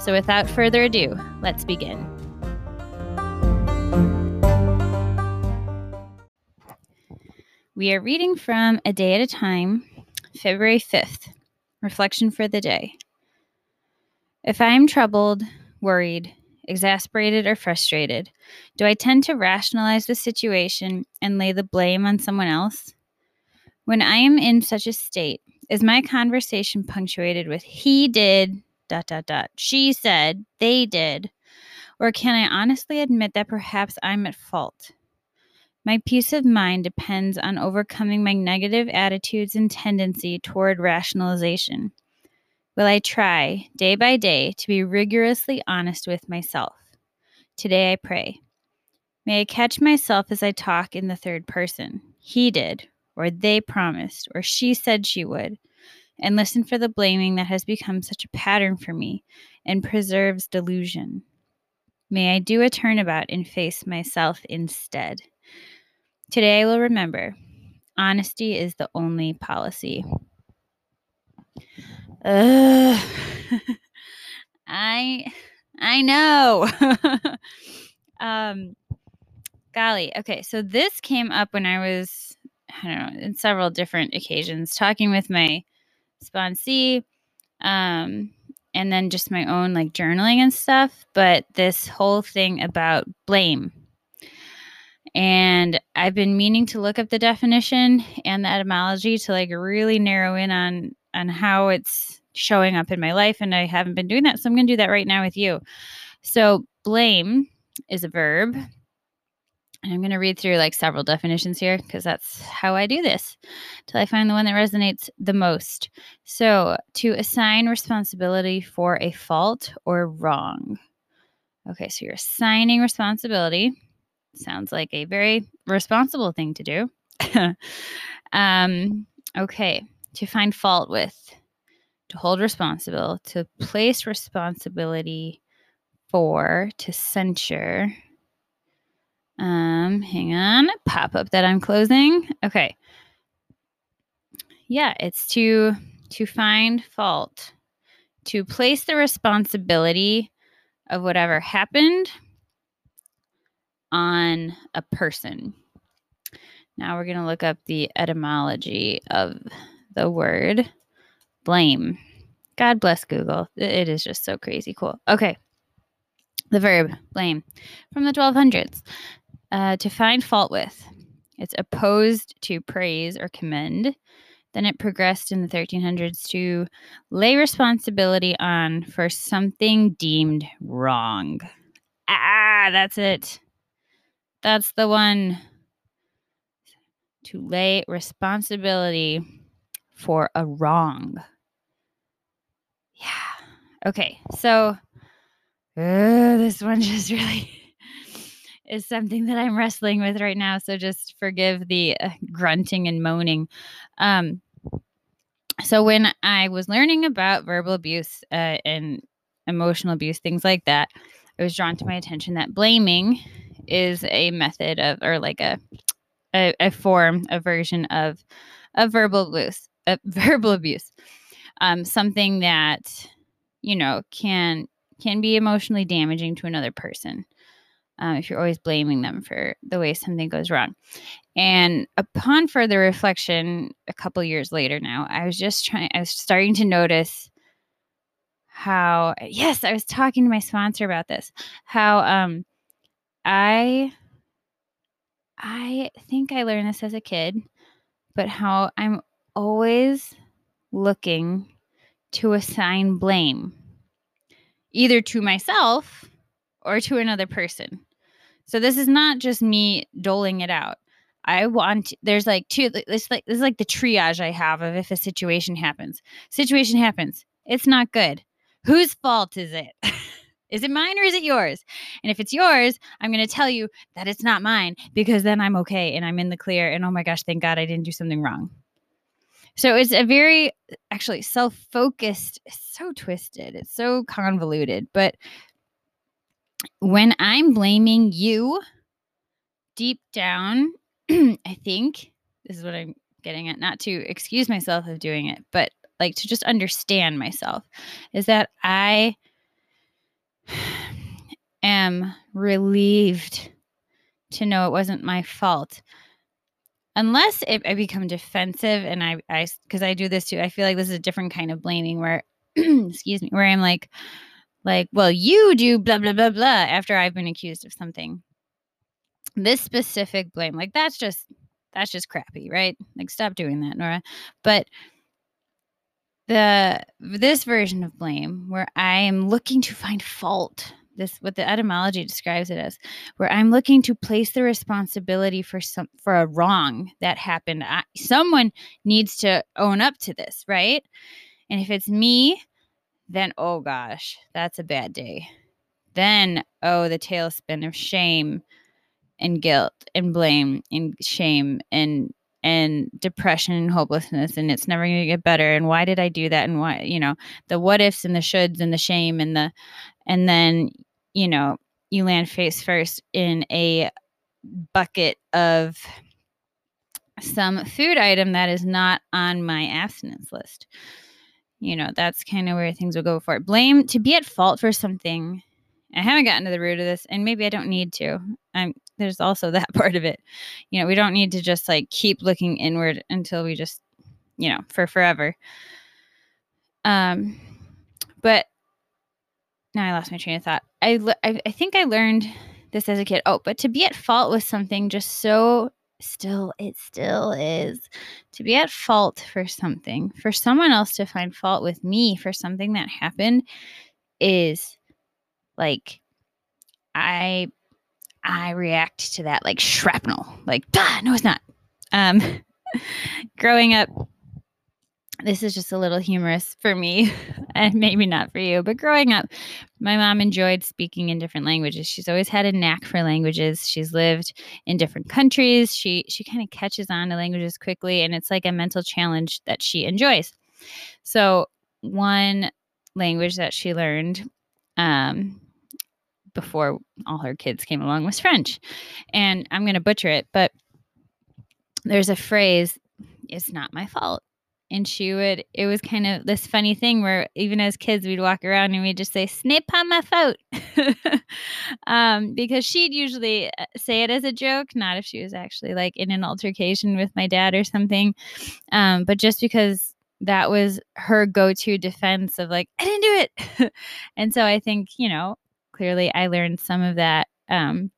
So without further ado, let's begin. We are reading from A Day at a Time, February 5th. Reflection for the day. If I am troubled, worried, exasperated, or frustrated, do I tend to rationalize the situation and lay the blame on someone else? When I am in such a state, is my conversation punctuated with he did, dot dot dot. She said, they did. Or can I honestly admit that perhaps I'm at fault? My peace of mind depends on overcoming my negative attitudes and tendency toward rationalization. Will I try, day by day, to be rigorously honest with myself? Today I pray. May I catch myself as I talk in the third person. He did, or they promised, or she said she would and listen for the blaming that has become such a pattern for me and preserves delusion. May I do a turnabout and face myself instead. Today I will remember honesty is the only policy. Ugh. I I know. um golly. Okay, so this came up when I was I don't know, in several different occasions talking with my sponsee, um, and then just my own like journaling and stuff. But this whole thing about blame. And I've been meaning to look up the definition and the etymology to like really narrow in on on how it's showing up in my life and I haven't been doing that so I'm going to do that right now with you. So blame is a verb and I'm going to read through like several definitions here because that's how I do this till I find the one that resonates the most. So, to assign responsibility for a fault or wrong. Okay, so you're assigning responsibility. Sounds like a very responsible thing to do. um, okay, to find fault with, to hold responsible, to place responsibility for, to censure um, hang on, pop up that I'm closing. Okay. Yeah, it's to to find fault, to place the responsibility of whatever happened on a person. Now we're going to look up the etymology of the word blame. God bless Google. It is just so crazy cool. Okay. The verb blame from the 1200s uh, to find fault with. It's opposed to praise or commend. Then it progressed in the 1300s to lay responsibility on for something deemed wrong. Ah, that's it. That's the one. To lay responsibility for a wrong. Yeah. Okay. So uh, this one just really is something that I'm wrestling with right now. So just forgive the uh, grunting and moaning. Um, so when I was learning about verbal abuse uh, and emotional abuse, things like that, it was drawn to my attention that blaming is a method of, or like a, a, a form, a version of, of verbal abuse, uh, verbal abuse, um, something that you know can can be emotionally damaging to another person um, if you're always blaming them for the way something goes wrong. And upon further reflection, a couple years later now, I was just trying, I was starting to notice how, yes, I was talking to my sponsor about this, how, um, I I think I learned this as a kid, but how I'm always looking to assign blame either to myself or to another person. So this is not just me doling it out. I want there's like two it's like this is like the triage I have of if a situation happens. Situation happens. It's not good. Whose fault is it? is it mine or is it yours? And if it's yours, I'm going to tell you that it's not mine because then I'm okay and I'm in the clear and oh my gosh, thank God I didn't do something wrong. So it's a very actually self-focused, so twisted, it's so convoluted, but when I'm blaming you deep down, I think this is what I'm getting at, not to excuse myself of doing it, but like to just understand myself, is that I am relieved to know it wasn't my fault. Unless it, I become defensive and I, I, because I do this too, I feel like this is a different kind of blaming where, excuse me, where I'm like, like, well, you do blah, blah, blah, blah after I've been accused of something. This specific blame, like, that's just, that's just crappy, right? Like, stop doing that, Nora. But the, this version of blame where I am looking to find fault, this, what the etymology describes it as, where I'm looking to place the responsibility for some, for a wrong that happened. I, someone needs to own up to this, right? And if it's me, then oh gosh, that's a bad day. Then oh, the tailspin of shame and guilt and blame and shame and and depression and hopelessness and it's never going to get better and why did i do that and why you know the what ifs and the shoulds and the shame and the and then you know you land face first in a bucket of some food item that is not on my abstinence list you know, that's kind of where things will go for. Blame to be at fault for something. I haven't gotten to the root of this, and maybe I don't need to. I'm there's also that part of it. You know, we don't need to just like keep looking inward until we just, you know, for forever. Um, but now I lost my train of thought. I I, I think I learned this as a kid. Oh, but to be at fault with something just so still it still is to be at fault for something for someone else to find fault with me for something that happened is like i i react to that like shrapnel like ah, no it's not. Um growing up this is just a little humorous for me and maybe not for you but growing up my mom enjoyed speaking in different languages. She's always had a knack for languages. She's lived in different countries. She she kind of catches on to languages quickly and it's like a mental challenge that she enjoys. So one language that she learned um, before all her kids came along was french and i'm going to butcher it but there's a phrase it's not my fault and she would it was kind of this funny thing where even as kids we'd walk around and we'd just say snip on my foot. Um, because she'd usually uh, say it as a joke not if she was actually like in an altercation with my dad or something. Um, but just because that was her go-to defense of like i didn't do it. And so i think you know clearly i learned some of that um,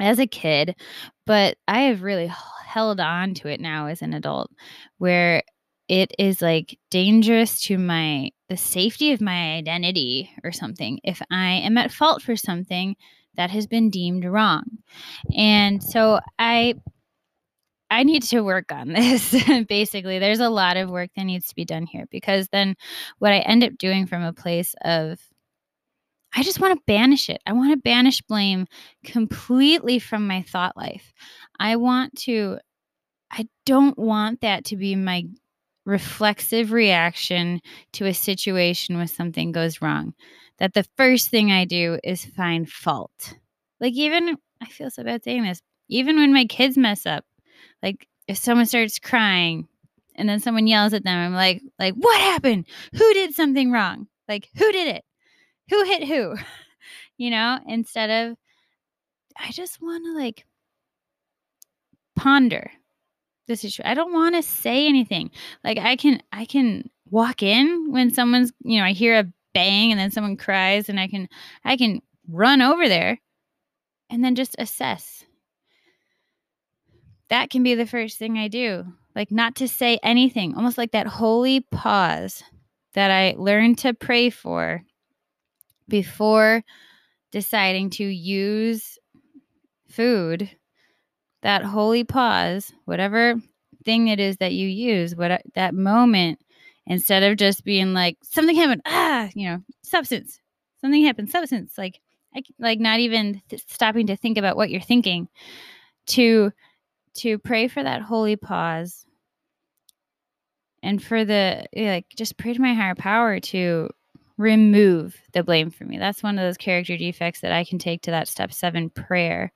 as a kid but i have really held on to it now as an adult where it is like dangerous to my the safety of my identity or something if i am at fault for something that has been deemed wrong. And so i i need to work on this basically. There's a lot of work that needs to be done here because then what i end up doing from a place of I just want to banish it. I want to banish blame completely from my thought life. I want to I don't want that to be my reflexive reaction to a situation when something goes wrong. That the first thing I do is find fault. Like, even, I feel so bad saying this, even when my kids mess up, like if someone starts crying and then someone yells at them, I'm like, like, what happened? Who did something wrong? Like, who did it? Who hit who? you know, instead of, I just want to like ponder the situation. I don't want to say anything. Like I can I can walk in when someone's, you know, I hear a bang and then someone cries and I can I can run over there. and then just assess. That can be the first thing I do. Like, not to say anything, almost like that holy pause that I learned to pray for before deciding to use food. That holy pause, whatever thing it is that you use, what that moment, instead of just being like something happened, ah, you know, substance, something happened, substance, like I, like not even th- stopping to think about what you're thinking, to to pray for that holy pause and for the like just pray to my higher power to remove the blame for me. That's one of those character defects that I can take to that step 7 prayer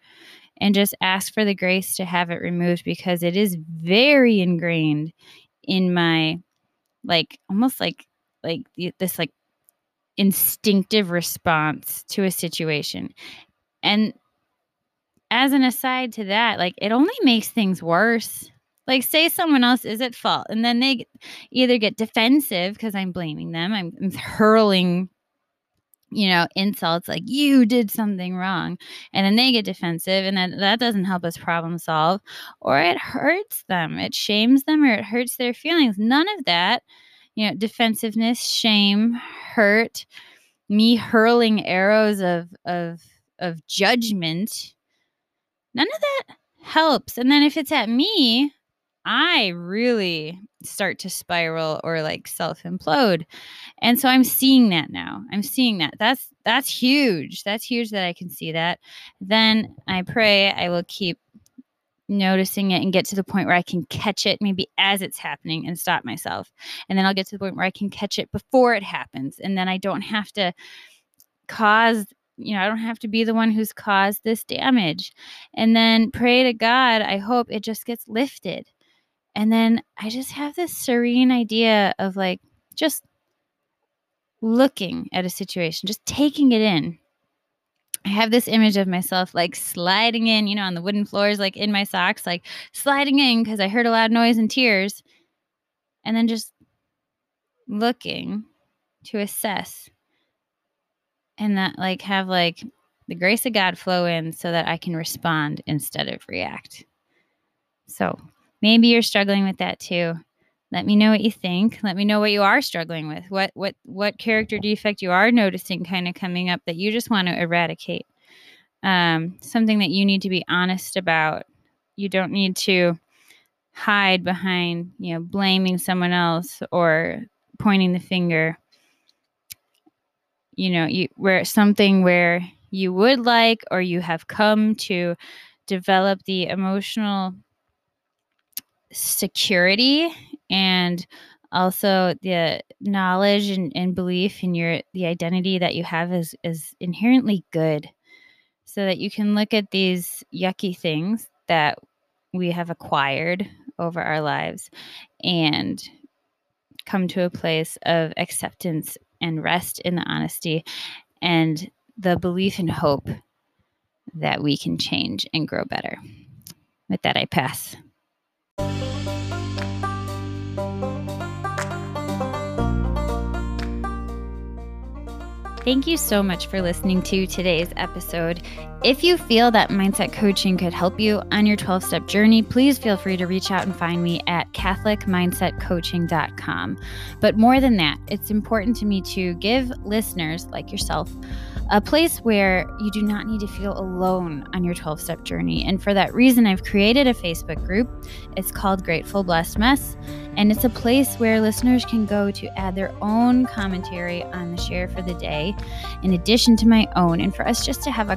and just ask for the grace to have it removed because it is very ingrained in my like almost like like this like instinctive response to a situation and as an aside to that like it only makes things worse like say someone else is at fault and then they either get defensive because i'm blaming them I'm, I'm hurling you know, insults like you did something wrong. And then they get defensive and that, that doesn't help us problem solve. Or it hurts them. It shames them or it hurts their feelings. None of that, you know, defensiveness, shame, hurt, me hurling arrows of of of judgment. None of that helps. And then if it's at me, I really start to spiral or like self implode. And so I'm seeing that now. I'm seeing that. That's that's huge. That's huge that I can see that. Then I pray I will keep noticing it and get to the point where I can catch it maybe as it's happening and stop myself. And then I'll get to the point where I can catch it before it happens and then I don't have to cause you know, I don't have to be the one who's caused this damage. And then pray to God, I hope it just gets lifted and then I just have this serene idea of like just looking at a situation, just taking it in. I have this image of myself like sliding in, you know, on the wooden floors, like in my socks, like sliding in because I heard a loud noise and tears. And then just looking to assess and that like have like the grace of God flow in so that I can respond instead of react. So maybe you're struggling with that too. Let me know what you think. Let me know what you are struggling with. What what what character defect you are noticing kind of coming up that you just want to eradicate. Um, something that you need to be honest about. You don't need to hide behind you know blaming someone else or pointing the finger. You know you where something where you would like or you have come to develop the emotional security and also the knowledge and, and belief in your the identity that you have is is inherently good so that you can look at these yucky things that we have acquired over our lives and come to a place of acceptance and rest in the honesty and the belief and hope that we can change and grow better. With that, I pass. Thank you so much for listening to today's episode. If you feel that mindset coaching could help you on your 12 step journey, please feel free to reach out and find me at CatholicMindsetCoaching.com. But more than that, it's important to me to give listeners like yourself a place where you do not need to feel alone on your 12 step journey. And for that reason, I've created a Facebook group. It's called Grateful Blessed Mess. And it's a place where listeners can go to add their own commentary on the share for the day, in addition to my own, and for us just to have a